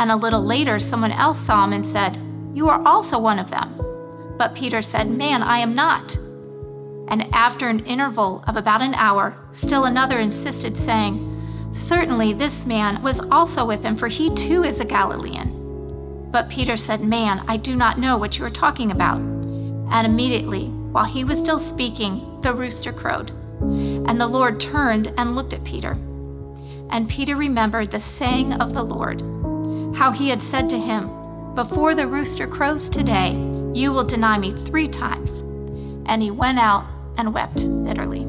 And a little later, someone else saw him and said, You are also one of them. But Peter said, Man, I am not. And after an interval of about an hour, still another insisted, saying, Certainly this man was also with him, for he too is a Galilean. But Peter said, Man, I do not know what you are talking about. And immediately, while he was still speaking, the rooster crowed. And the Lord turned and looked at Peter. And Peter remembered the saying of the Lord how he had said to him, Before the rooster crows today, you will deny me three times. And he went out and wept bitterly.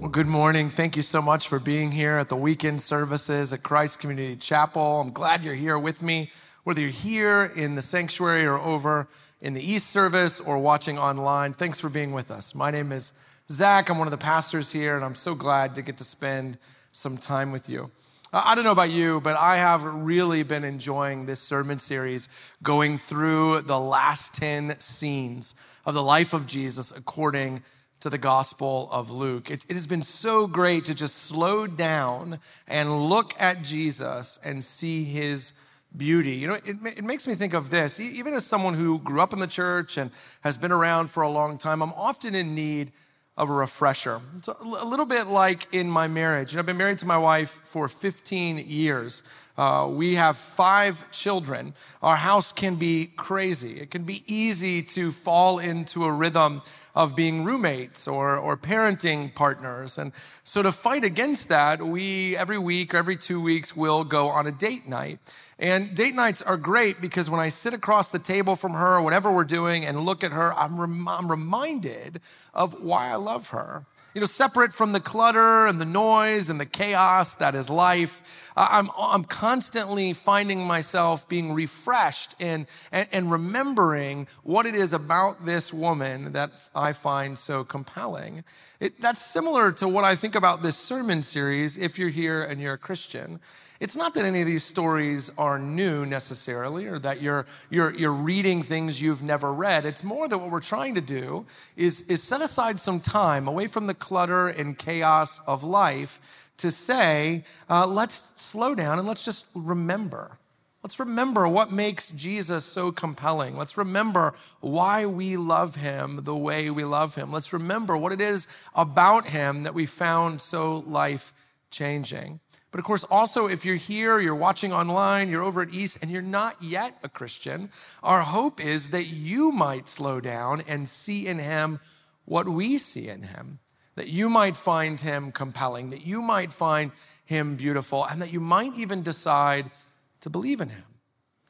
Well, good morning. Thank you so much for being here at the weekend services at Christ Community Chapel. I'm glad you're here with me, whether you're here in the sanctuary or over in the East service or watching online. Thanks for being with us. My name is Zach. I'm one of the pastors here, and I'm so glad to get to spend some time with you. I don't know about you, but I have really been enjoying this sermon series going through the last 10 scenes of the life of Jesus according to the Gospel of Luke. It, it, has been so great to just slow down and look at Jesus and see his beauty. You know, it, it makes me think of this. Even as someone who grew up in the church and has been around for a long time, I'm often in need of a refresher. It's a little bit like in my marriage. And I've been married to my wife for 15 years. Uh, we have five children. Our house can be crazy. It can be easy to fall into a rhythm of being roommates or, or parenting partners. And so to fight against that, we every week or every two weeks will go on a date night. And date nights are great because when I sit across the table from her, whatever we're doing, and look at her, I'm, rem- I'm reminded of why I love her you know, separate from the clutter and the noise and the chaos that is life. I'm, I'm constantly finding myself being refreshed and, and, and remembering what it is about this woman that I find so compelling. It, that's similar to what I think about this sermon series, if you're here and you're a Christian. It's not that any of these stories are new necessarily or that you're, you're, you're reading things you've never read. It's more that what we're trying to do is, is set aside some time away from the clutter and chaos of life to say, uh, let's slow down and let's just remember. Let's remember what makes Jesus so compelling. Let's remember why we love him the way we love him. Let's remember what it is about him that we found so life changing. But of course, also, if you're here, you're watching online, you're over at East, and you're not yet a Christian, our hope is that you might slow down and see in him what we see in him. That you might find him compelling, that you might find him beautiful, and that you might even decide to believe in him,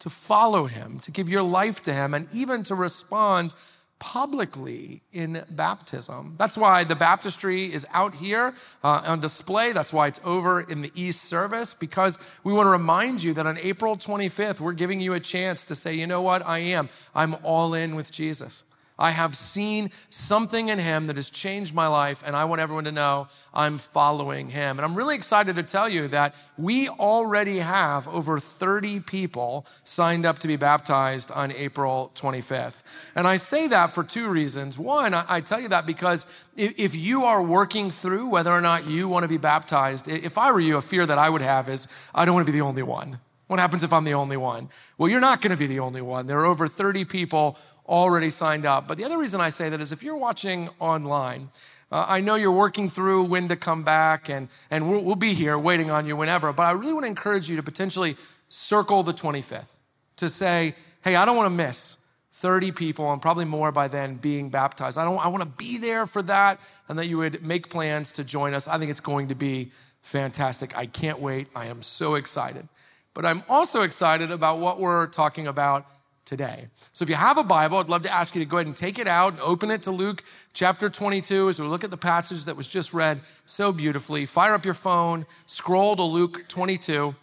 to follow him, to give your life to him, and even to respond publicly in baptism. That's why the baptistry is out here uh, on display. That's why it's over in the East service, because we want to remind you that on April 25th, we're giving you a chance to say, you know what, I am. I'm all in with Jesus. I have seen something in him that has changed my life, and I want everyone to know I'm following him. And I'm really excited to tell you that we already have over 30 people signed up to be baptized on April 25th. And I say that for two reasons. One, I tell you that because if you are working through whether or not you want to be baptized, if I were you, a fear that I would have is I don't want to be the only one. What happens if I'm the only one? Well, you're not going to be the only one. There are over 30 people already signed up. But the other reason I say that is if you're watching online, uh, I know you're working through when to come back, and, and we'll, we'll be here waiting on you whenever. But I really want to encourage you to potentially circle the 25th to say, hey, I don't want to miss 30 people and probably more by then being baptized. I, don't, I want to be there for that, and that you would make plans to join us. I think it's going to be fantastic. I can't wait. I am so excited. But I'm also excited about what we're talking about today. So if you have a Bible, I'd love to ask you to go ahead and take it out and open it to Luke chapter 22 as we look at the passage that was just read so beautifully. Fire up your phone, scroll to Luke 22.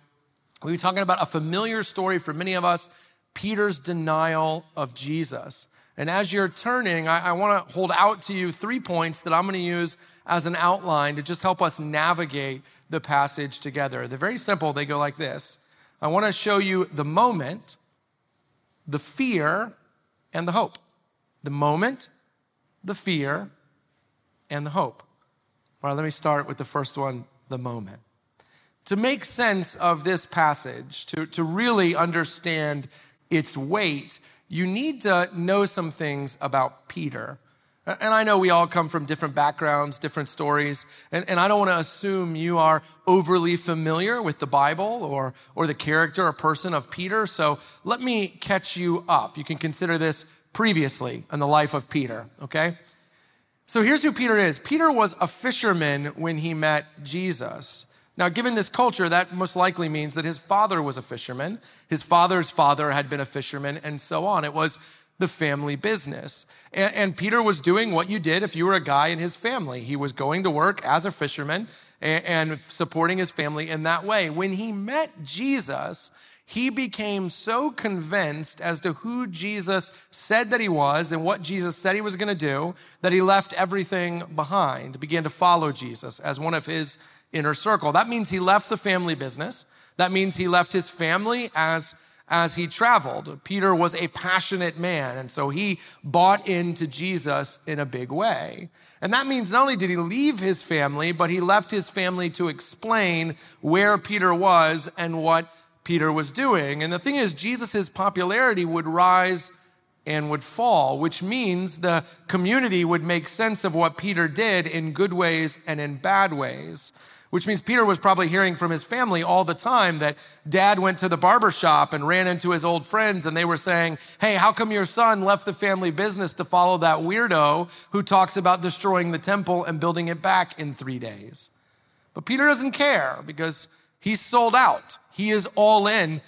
We'll be talking about a familiar story for many of us Peter's denial of Jesus. And as you're turning, I, I want to hold out to you three points that I'm going to use as an outline to just help us navigate the passage together. They're very simple, they go like this I want to show you the moment the fear and the hope. The moment, the fear, and the hope. All right, let me start with the first one the moment. To make sense of this passage, to, to really understand its weight, you need to know some things about Peter. And I know we all come from different backgrounds, different stories, and, and I don't want to assume you are overly familiar with the Bible or, or the character or person of Peter. So let me catch you up. You can consider this previously in the life of Peter, okay? So here's who Peter is Peter was a fisherman when he met Jesus. Now, given this culture, that most likely means that his father was a fisherman, his father's father had been a fisherman, and so on. It was the family business. And, and, Peter was doing what you did if you were a guy in his family. He was going to work as a fisherman and, and supporting his family in that way. When he met Jesus, he became so convinced as to who Jesus said that he was and what Jesus said he was going to do that he left everything behind, began to follow Jesus as one of his inner circle. That means he left the family business. That means he left his family as as he traveled. Peter was a passionate man, and so he bought into Jesus in a big way. And that means not only did he leave his family, but he left his family to explain where Peter was and what Peter was doing. And the thing is, Jesus' popularity would rise and would fall, which means the community would make sense of what Peter did in good ways and in bad ways which means Peter was probably hearing from his family all the time that dad went to the barber shop and ran into his old friends and they were saying, Hey, how come your son left the family business to follow that weirdo who talks about destroying the temple and building it back in three days? But Peter doesn't care because he's sold out. He is all in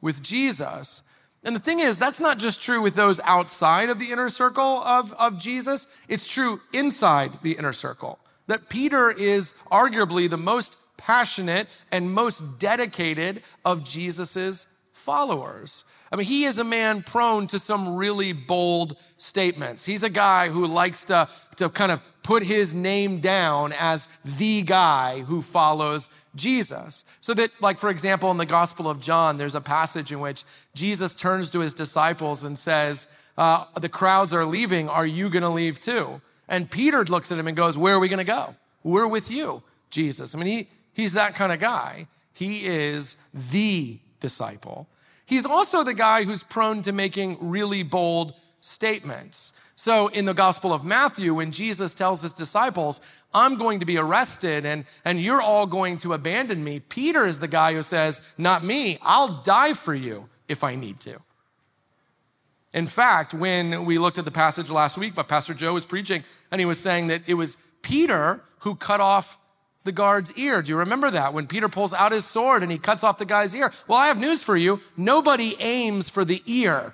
with Jesus. And the thing is, that's not just true with those outside of the inner circle of, of Jesus, it's true inside the inner circle that Peter is arguably the most passionate and most dedicated of Jesus's followers. I mean, he is a man prone to some really bold statements. He's a guy who likes to, to kind of put his name down as the guy who follows Jesus. So that, like, for example, in the Gospel of John, there's a passage in which Jesus turns to his disciples and says, uh, The crowds are leaving. Are you going to leave too? And Peter looks at him and goes, Where are we going to go? We're with you, Jesus. I mean, he, he's that kind of guy. He is the disciple. He's also the guy who's prone to making really bold statements. So in the Gospel of Matthew, when Jesus tells his disciples, I'm going to be arrested and, and you're all going to abandon me, Peter is the guy who says, Not me, I'll die for you if I need to. In fact, when we looked at the passage last week, but Pastor Joe was preaching, and he was saying that it was Peter who cut off the guard's ear. Do you remember that? When Peter pulls out his sword and he cuts off the guy's ear. Well, I have news for you. Nobody aims for the ear.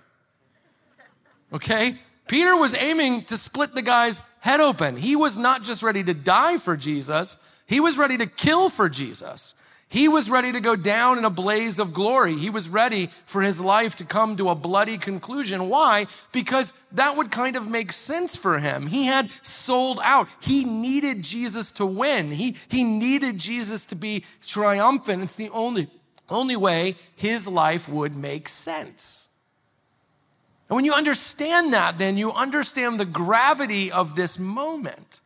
Okay? Peter was aiming to split the guy's head open. He was not just ready to die for Jesus, he was ready to kill for Jesus. He was ready to go down in a blaze of glory. He was ready for his life to come to a bloody conclusion. Why? Because that would kind of make sense for him. He had sold out. He needed Jesus to win. He, he needed Jesus to be triumphant. It's the only, only way his life would make sense. And when you understand that, then you understand the gravity of this moment.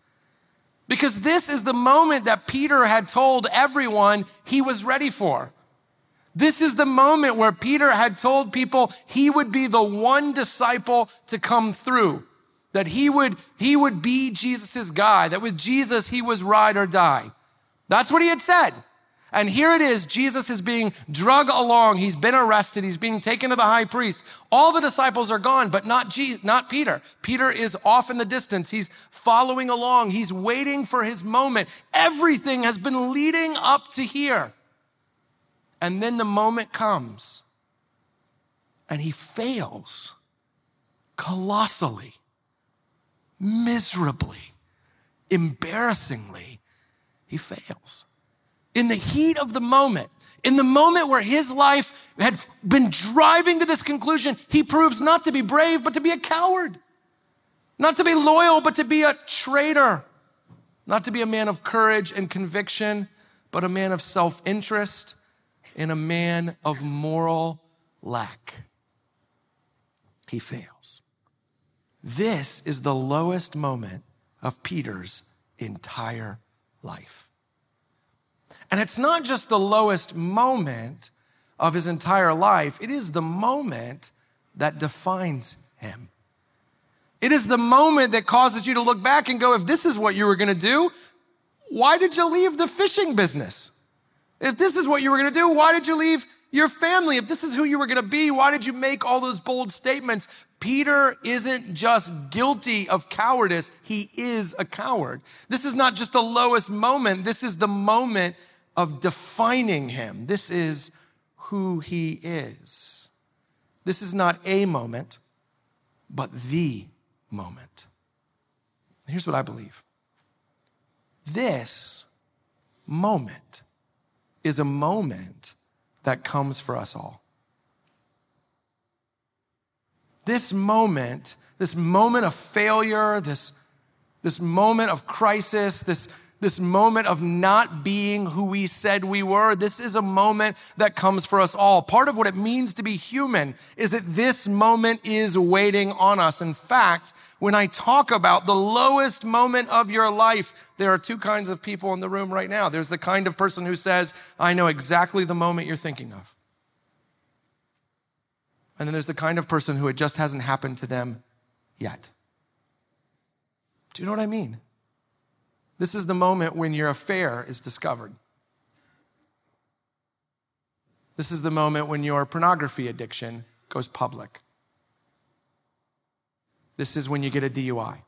Because this is the moment that Peter had told everyone he was ready for. This is the moment where Peter had told people he would be the one disciple to come through, that he would, he would be Jesus' guy, that with Jesus he was ride or die. That's what he had said. And here it is Jesus is being drug along. He's been arrested. He's being taken to the high priest. All the disciples are gone, but not, not Peter. Peter is off in the distance. He's following along. He's waiting for his moment. Everything has been leading up to here. And then the moment comes and he fails colossally, miserably, embarrassingly. He fails. In the heat of the moment, in the moment where his life had been driving to this conclusion, he proves not to be brave, but to be a coward. Not to be loyal, but to be a traitor. Not to be a man of courage and conviction, but a man of self interest and a man of moral lack. He fails. This is the lowest moment of Peter's entire life. And it's not just the lowest moment of his entire life, it is the moment that defines him. It is the moment that causes you to look back and go, if this is what you were gonna do, why did you leave the fishing business? If this is what you were going to do, why did you leave your family? If this is who you were going to be, why did you make all those bold statements? Peter isn't just guilty of cowardice, he is a coward. This is not just the lowest moment, this is the moment of defining him. This is who he is. This is not a moment, but the moment. Here's what I believe this moment is a moment that comes for us all. This moment, this moment of failure, this, this moment of crisis, this this moment of not being who we said we were. This is a moment that comes for us all. Part of what it means to be human is that this moment is waiting on us. In fact, when I talk about the lowest moment of your life, there are two kinds of people in the room right now. There's the kind of person who says, I know exactly the moment you're thinking of. And then there's the kind of person who it just hasn't happened to them yet. Do you know what I mean? This is the moment when your affair is discovered. This is the moment when your pornography addiction goes public. This is when you get a DUI.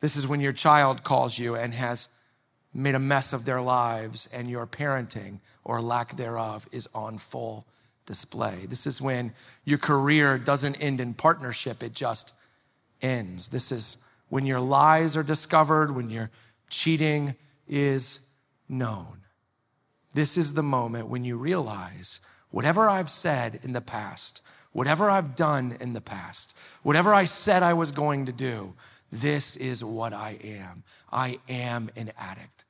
This is when your child calls you and has made a mess of their lives and your parenting or lack thereof is on full display. This is when your career doesn't end in partnership, it just ends. This is when your lies are discovered, when your cheating is known. This is the moment when you realize whatever I've said in the past, whatever I've done in the past, whatever I said I was going to do, this is what I am. I am an addict.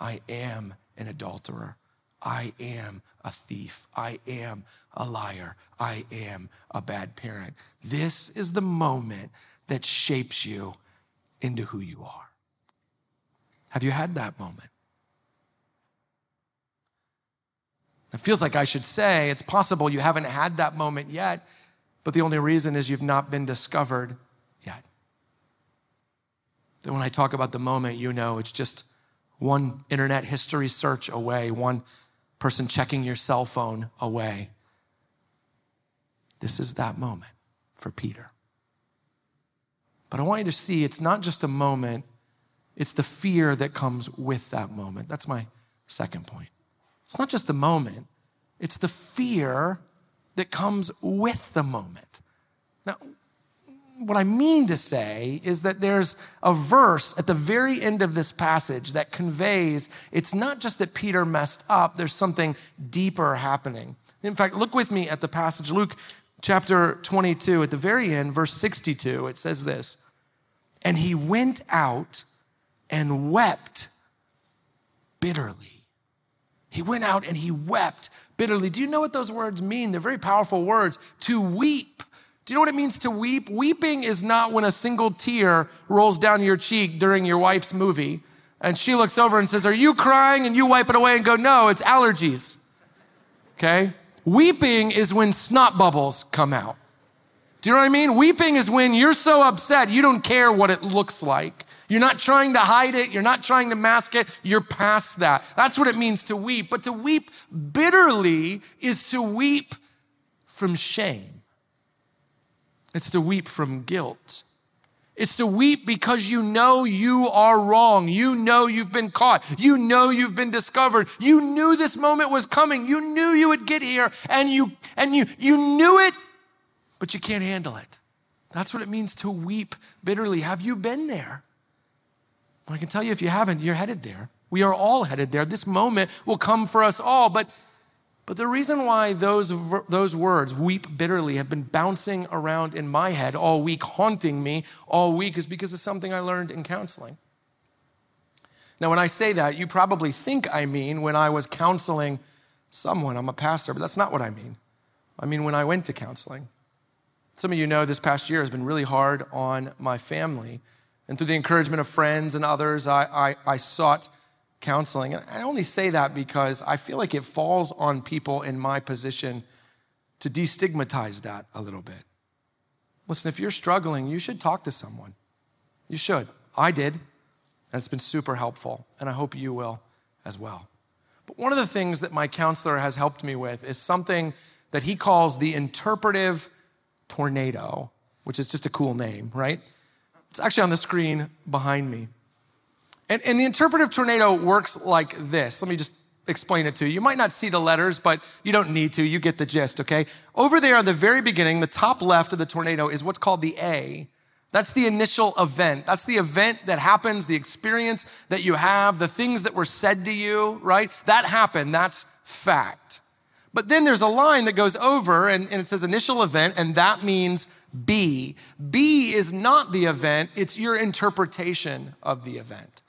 I am an adulterer. I am a thief. I am a liar. I am a bad parent. This is the moment that shapes you into who you are. Have you had that moment? It feels like I should say it's possible you haven't had that moment yet, but the only reason is you've not been discovered yet. Then when I talk about the moment, you know it's just one internet history search away, one person checking your cell phone away. This is that moment for Peter. But I want you to see it's not just a moment, it's the fear that comes with that moment. That's my second point. It's not just the moment, it's the fear that comes with the moment. Now, what I mean to say is that there's a verse at the very end of this passage that conveys it's not just that Peter messed up, there's something deeper happening. In fact, look with me at the passage, Luke chapter 22, at the very end, verse 62, it says this And he went out and wept bitterly. He went out and he wept bitterly. Do you know what those words mean? They're very powerful words. To weep. Do you know what it means to weep? Weeping is not when a single tear rolls down your cheek during your wife's movie And she looks over and says, Are you crying? And you wipe it away and go, No, it's allergies. Okay? Weeping is when snot bubbles come out. Do you know what I mean? Weeping is when you're so upset, you don't care what it looks like. You're not trying to hide it. You're not trying to mask it. You're past that. That's what it means to weep. But to weep bitterly is to weep from shame. It's to weep from guilt. It's to weep because you know you are wrong. You know you've been caught. You know you've been discovered. You knew this moment was coming. You knew you would get here and you and you you knew it, but you can't handle it. That's what it means to weep bitterly. Have you been there? Well, I can tell you if you haven't, you're headed there. We are all headed there. This moment will come for us all, but but the reason why those, those words, weep bitterly, have been bouncing around in my head all week, haunting me all week, is because of something I learned in counseling. Now, when I say that, you probably think I mean when I was counseling someone. I'm a pastor, but that's not what I mean. I mean when I went to counseling. Some of you know this past year has been really hard on my family. And through the encouragement of friends and others, I, I, I sought counseling. And I only say that because I feel like it falls on people in my position to destigmatize that a little bit. Listen, if you're struggling, you should talk to someone. You should. I did, and it's been super helpful, and I hope you will as well. But one of the things that my counselor has helped me with is something that he calls the interpretive tornado, which is just a cool name, right? It's actually on the screen behind me. And, and the interpretive tornado works like this. Let me just explain it to you. You might not see the letters, but you don't need to. You get the gist, okay? Over there at the very beginning, the top left of the tornado is what's called the A. That's the initial event. That's the event that happens, the experience that you have, the things that were said to you, right? That happened. That's fact. But then there's a line that goes over and, and, it says initial event, and that means B. B is not the event, it's your interpretation of the event.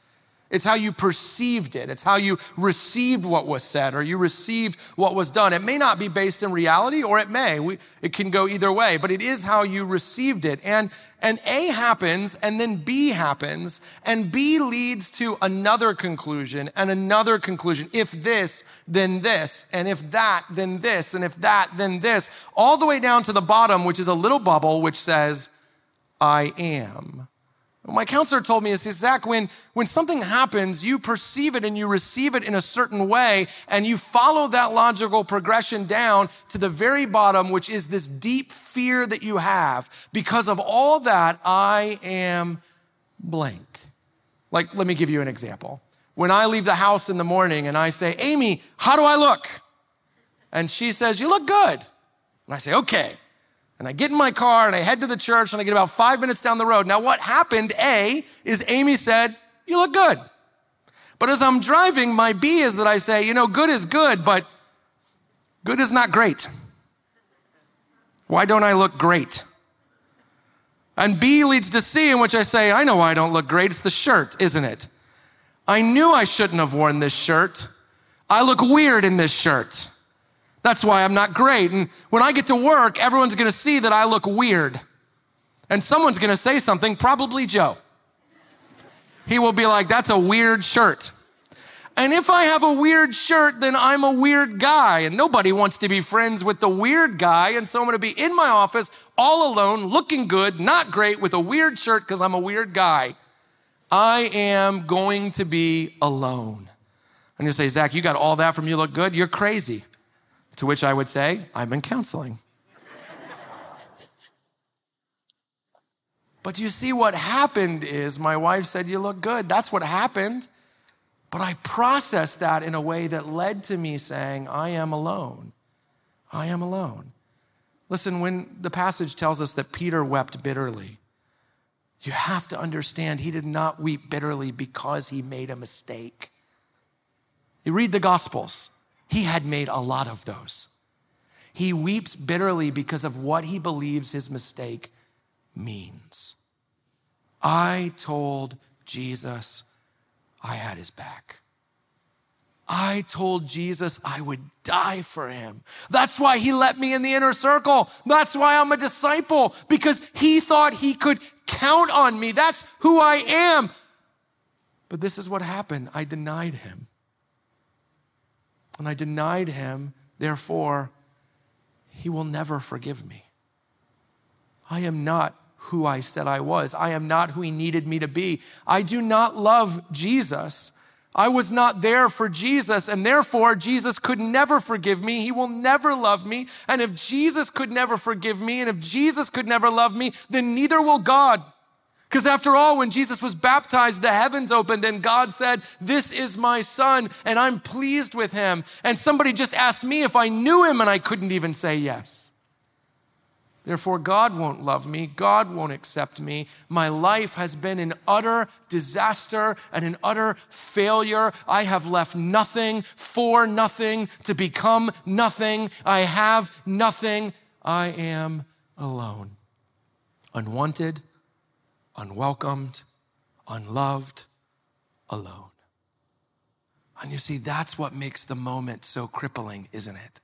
It's how you perceived it. It's how you received what was said or you received what was done. It may not be based in reality or it may. We, it can go either way, but it is how you received it. And, and A happens and then B happens and B leads to another conclusion and another conclusion. If this, then this. And if that, then this. And if that, then this. All the way down to the bottom, which is a little bubble which says, I am. My counselor told me, he says, Zach, when, when something happens, you perceive it and you receive it in a certain way, and you follow that logical progression down to the very bottom, which is this deep fear that you have. Because of all that, I am blank. Like, let me give you an example. When I leave the house in the morning and I say, Amy, how do I look? And she says, You look good. And I say, Okay. And I get in my car and I head to the church and I get about five minutes down the road. Now, what happened, A, is Amy said, You look good. But as I'm driving, my B is that I say, You know, good is good, but good is not great. Why don't I look great? And B leads to C, in which I say, I know why I don't look great. It's the shirt, isn't it? I knew I shouldn't have worn this shirt. I look weird in this shirt. That's why I'm not great. And when I get to work, everyone's gonna see that I look weird. And someone's gonna say something, probably Joe. He will be like, that's a weird shirt. And if I have a weird shirt, then I'm a weird guy. And nobody wants to be friends with the weird guy. And so I'm gonna be in my office all alone, looking good, not great, with a weird shirt because I'm a weird guy. I am going to be alone. And you say, Zach, you got all that from you look good? You're crazy. To which I would say, I'm in counseling. but you see, what happened is my wife said, You look good. That's what happened. But I processed that in a way that led to me saying, I am alone. I am alone. Listen, when the passage tells us that Peter wept bitterly, you have to understand he did not weep bitterly because he made a mistake. You read the Gospels. He had made a lot of those. He weeps bitterly because of what he believes his mistake means. I told Jesus I had his back. I told Jesus I would die for him. That's why he let me in the inner circle. That's why I'm a disciple, because he thought he could count on me. That's who I am. But this is what happened I denied him. And I denied him, therefore, he will never forgive me. I am not who I said I was. I am not who he needed me to be. I do not love Jesus. I was not there for Jesus, and therefore Jesus could never forgive me. He will never love me. And if Jesus could never forgive me, and if Jesus could never love me, then neither will God. Because after all, when Jesus was baptized, the heavens opened and God said, This is my son, and I'm pleased with him. And somebody just asked me if I knew him, and I couldn't even say yes. Therefore, God won't love me. God won't accept me. My life has been an utter disaster and an utter failure. I have left nothing for nothing to become nothing. I have nothing. I am alone, unwanted, unwelcomed, unloved, alone. And you see, that's what makes the moment so crippling, isn't it?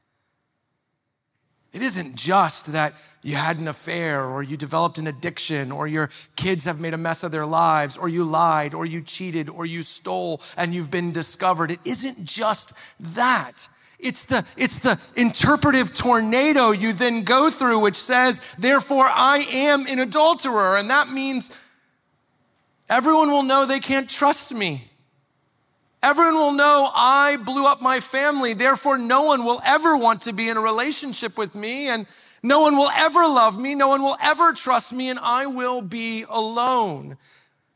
It isn't just that you had an affair or you developed an addiction or your kids have made a mess of their lives or you lied or you cheated or you stole and you've been discovered. It isn't just that. It's the, it's the interpretive tornado you then go through, which says, therefore I am an adulterer. And that means everyone will know they can't trust me. Everyone will know I blew up my family. Therefore, no one will ever want to be in a relationship with me, and no one will ever love me. No one will ever trust me, and I will be alone.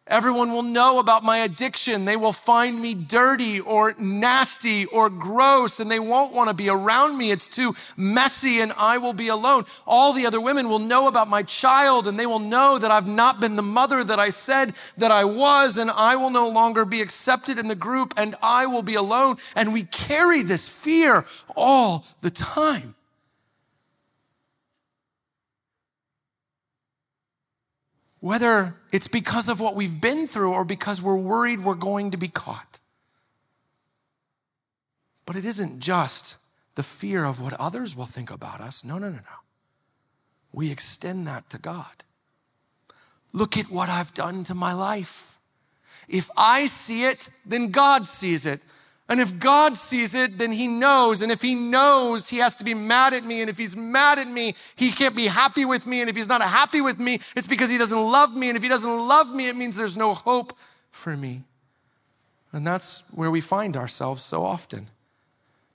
Everyone will know about my addiction. They will find me dirty or nasty or gross and they won't want to be around me. It's too messy and I will be alone. All the other women will know about my child and they will know that I've not been the mother that I said that I was and I will no longer be accepted in the group and I will be alone. And we carry this fear all the time. Whether it's because of what we've been through or because we're worried we're going to be caught. But it isn't just the fear of what others will think about us. No, no, no, no. We extend that to God. Look at what I've done to my life. If I see it, then God sees it. And if God sees it, then he knows. And if he knows, he has to be mad at me. And if he's mad at me, he can't be happy with me. And if he's not happy with me, it's because he doesn't love me. And if he doesn't love me, it means there's no hope for me. And that's where we find ourselves so often.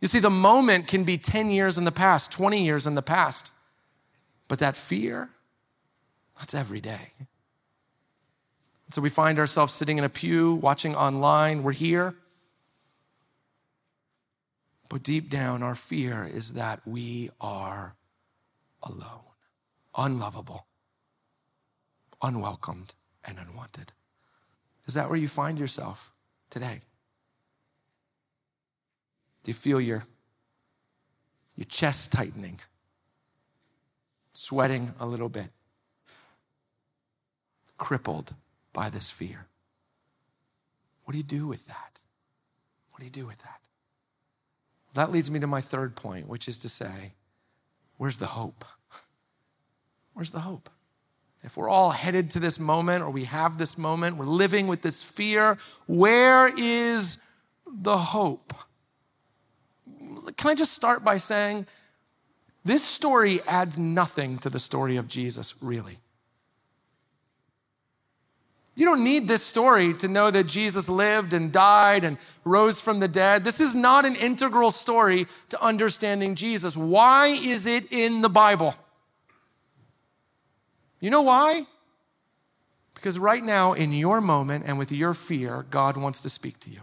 You see, the moment can be 10 years in the past, 20 years in the past. But that fear, that's every day. so we find ourselves sitting in a pew, watching online. We're here. But deep down, our fear is that we are alone, unlovable, unwelcomed, and unwanted. Is that where you find yourself today? Do you feel your, your chest tightening, sweating a little bit, crippled by this fear? What do you do with that? What do you do with that? That leads me to my third point, which is to say, where's the hope? Where's the hope? If we're all headed to this moment or we have this moment, we're living with this fear, where is the hope? Can I just start by saying this story adds nothing to the story of Jesus, really. You don't need this story to know that Jesus lived and died and rose from the dead. This is not an integral story to understanding Jesus. Why is it in the Bible? You know why? Because right now, in your moment and with your fear, God wants to speak to you.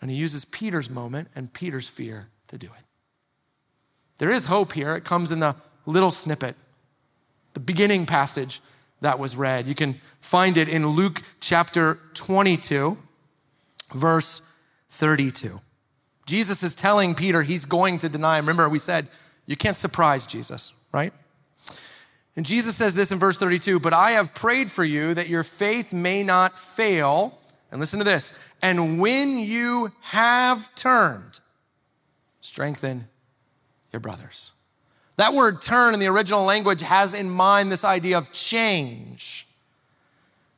And he uses Peter's moment and Peter's fear to do it. There is hope here. It comes in the little snippet, the beginning passage that was read. You can find it in Luke chapter 22, verse 32. Jesus is telling Peter he's going to deny him. Remember, we said you can't surprise Jesus, right? And Jesus says this in verse 32 But I have prayed for you that your faith may not fail. And listen to this. And when you have turned, strengthen your brothers. That word turn in the original language has in mind this idea of change.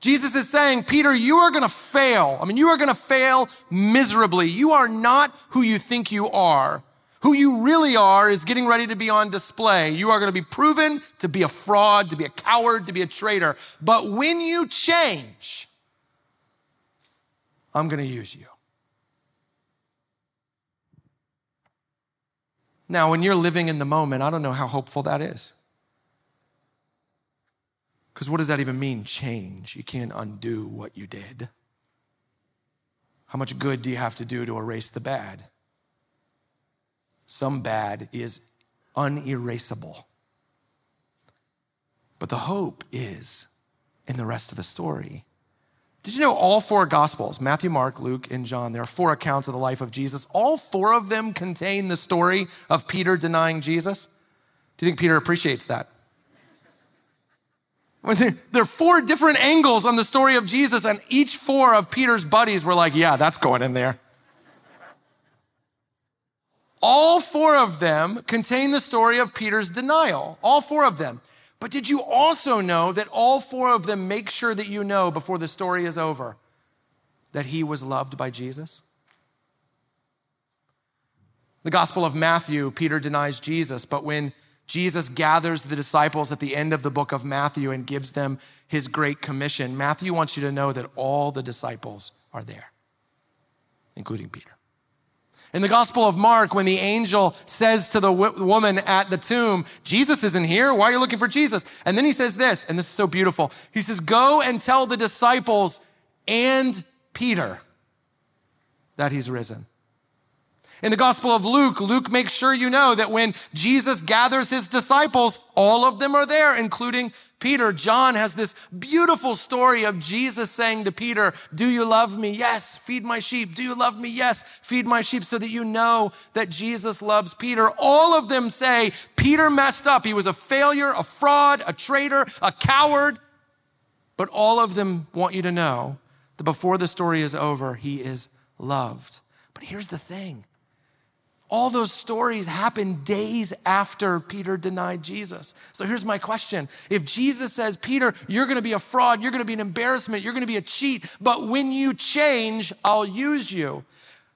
Jesus is saying, Peter, you are going to fail. I mean, you are going to fail miserably. You are not who you think you are. Who you really are is getting ready to be on display. You are going to be proven to be a fraud, to be a coward, to be a traitor. But when you change, I'm going to use you. Now, when you're living in the moment, I don't know how hopeful that is. Because what does that even mean, change? You can't undo what you did. How much good do you have to do to erase the bad? Some bad is unerasable. But the hope is in the rest of the story. Did you know all four Gospels, Matthew, Mark, Luke, and John, there are four accounts of the life of Jesus. All four of them contain the story of Peter denying Jesus. Do you think Peter appreciates that? There are four different angles on the story of Jesus, and each four of Peter's buddies were like, Yeah, that's going in there. All four of them contain the story of Peter's denial. All four of them. But did you also know that all four of them make sure that you know before the story is over that he was loved by Jesus? The Gospel of Matthew, Peter denies Jesus, but when Jesus gathers the disciples at the end of the book of Matthew and gives them his great commission. Matthew wants you to know that all the disciples are there, including Peter. In the Gospel of Mark, when the angel says to the woman at the tomb, Jesus isn't here. Why are you looking for Jesus? And then he says this, and this is so beautiful. He says, Go and tell the disciples and Peter that he's risen. In the Gospel of Luke, Luke makes sure you know that when Jesus gathers his disciples, all of them are there, including Peter. John has this beautiful story of Jesus saying to Peter, Do you love me? Yes, feed my sheep. Do you love me? Yes, feed my sheep, so that you know that Jesus loves Peter. All of them say, Peter messed up. He was a failure, a fraud, a traitor, a coward. But all of them want you to know that before the story is over, he is loved. But here's the thing all those stories happened days after Peter denied Jesus. So here's my question. If Jesus says, Peter, you're gonna be a fraud, you're gonna be an embarrassment, you're gonna be a cheat, but when you change, I'll use you.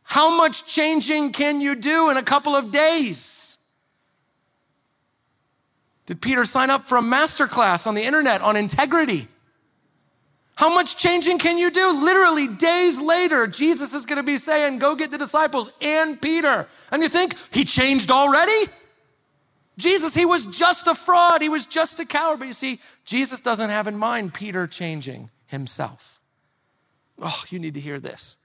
How much changing can you do in a couple of days? Did Peter sign up for a masterclass on the internet on integrity? How much changing can you do? Literally, days later, Jesus is going to be saying, Go get the disciples and Peter. And you think, He changed already? Jesus, he was just a fraud. He was just a coward. But you see, Jesus doesn't have in mind Peter changing himself. Oh, you need to hear this.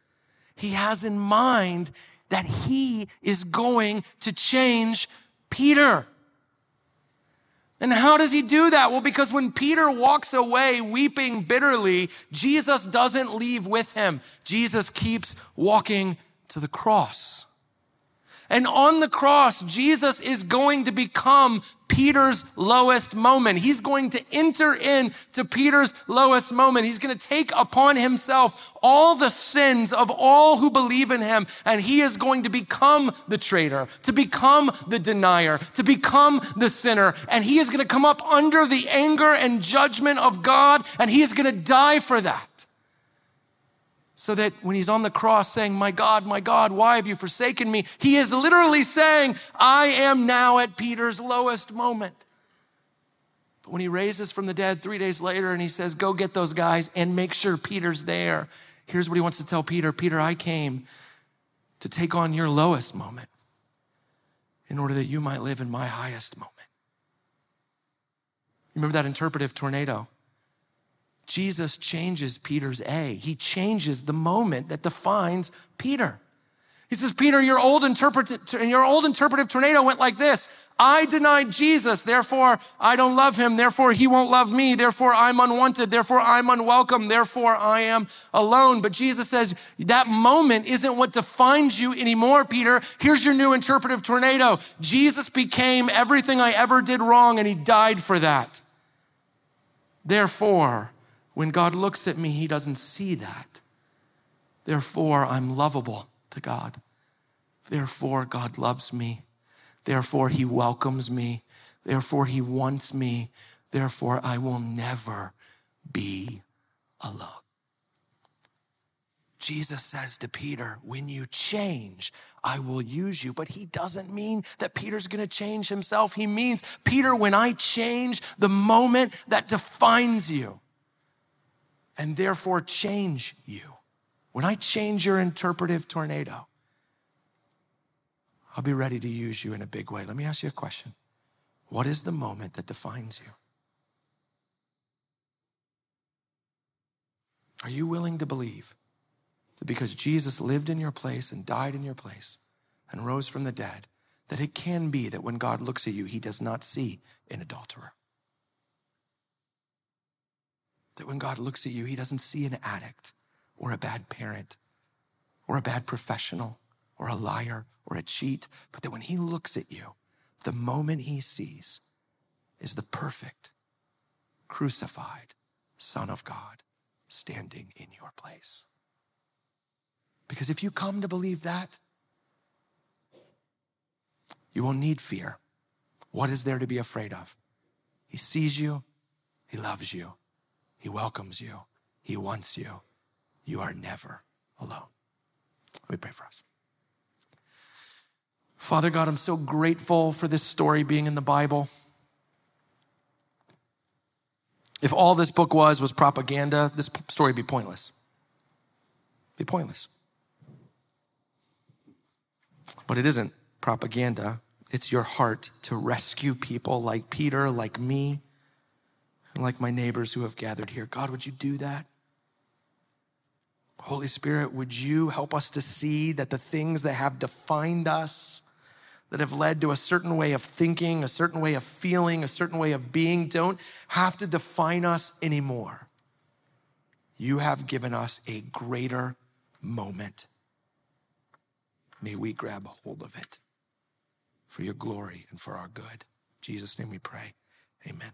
He has in mind that he is going to change Peter. And how does he do that? Well, because when Peter walks away weeping bitterly, Jesus doesn't leave with him. Jesus keeps walking to the cross. And on the cross, Jesus is going to become Peter's lowest moment. He's going to enter into Peter's lowest moment. He's going to take upon himself all the sins of all who believe in him. And he is going to become the traitor, to become the denier, to become the sinner. And he is going to come up under the anger and judgment of God. And he is going to die for that so that when he's on the cross saying, My God, my God, why have you forsaken me? He is literally saying, I am now at Peter's lowest moment. But when he raises from the dead three days later and he says, Go get those guys and make sure Peter's there, here's what he wants to tell Peter Peter, I came to take on your lowest moment in order that you might live in my highest moment. Remember that interpretive tornado? Jesus changes Peter's A. He changes the moment that defines Peter. He says, Peter, your old, your old interpretive tornado went like this. I denied Jesus, therefore I don't love him, therefore he won't love me, therefore I'm unwanted, therefore I'm unwelcome, therefore I am alone. But Jesus says, that moment isn't what defines you anymore, Peter. Here's your new interpretive tornado. Jesus became everything I ever did wrong and he died for that. Therefore, when God looks at me, He doesn't see that. Therefore, I'm lovable to God. Therefore, God loves me. Therefore, He welcomes me. Therefore, He wants me. Therefore, I will never be alone. Jesus says to Peter, When you change, I will use you. But he doesn't mean that Peter's gonna change himself. He means, Peter, when I change the moment that defines you, and therefore change you, when I change your interpretive tornado, I'll be ready to use you in a big way. Let me ask you a question What is the moment that defines you? Are you willing to believe that because Jesus lived in your place and died in your place and rose from the dead, that it can be that when God looks at you, he does not see an adulterer? That when God looks at you, he doesn't see an addict or a bad parent or a bad professional or a liar or a cheat, but that when he looks at you, the moment he sees is the perfect, crucified Son of God standing in your place. Because if you come to believe that, you won't need fear. What is there to be afraid of? He sees you, He loves you, He welcomes you, He wants you. You are never alone. Let me pray for us. Father God, I'm so grateful for this story being in the Bible. If all this book was was propaganda, this story would be pointless. Be pointless. But it isn't propaganda. It's your heart to rescue people like Peter, like me, and like my neighbors who have gathered here. God, would you do that? Holy Spirit, would you help us to see that the things that have defined us, that have led to a certain way of thinking, a certain way of feeling, a certain way of being, don't have to define us anymore. You have given us a greater moment. May we grab hold of it for your glory and for our good. In Jesus' name we pray. Amen.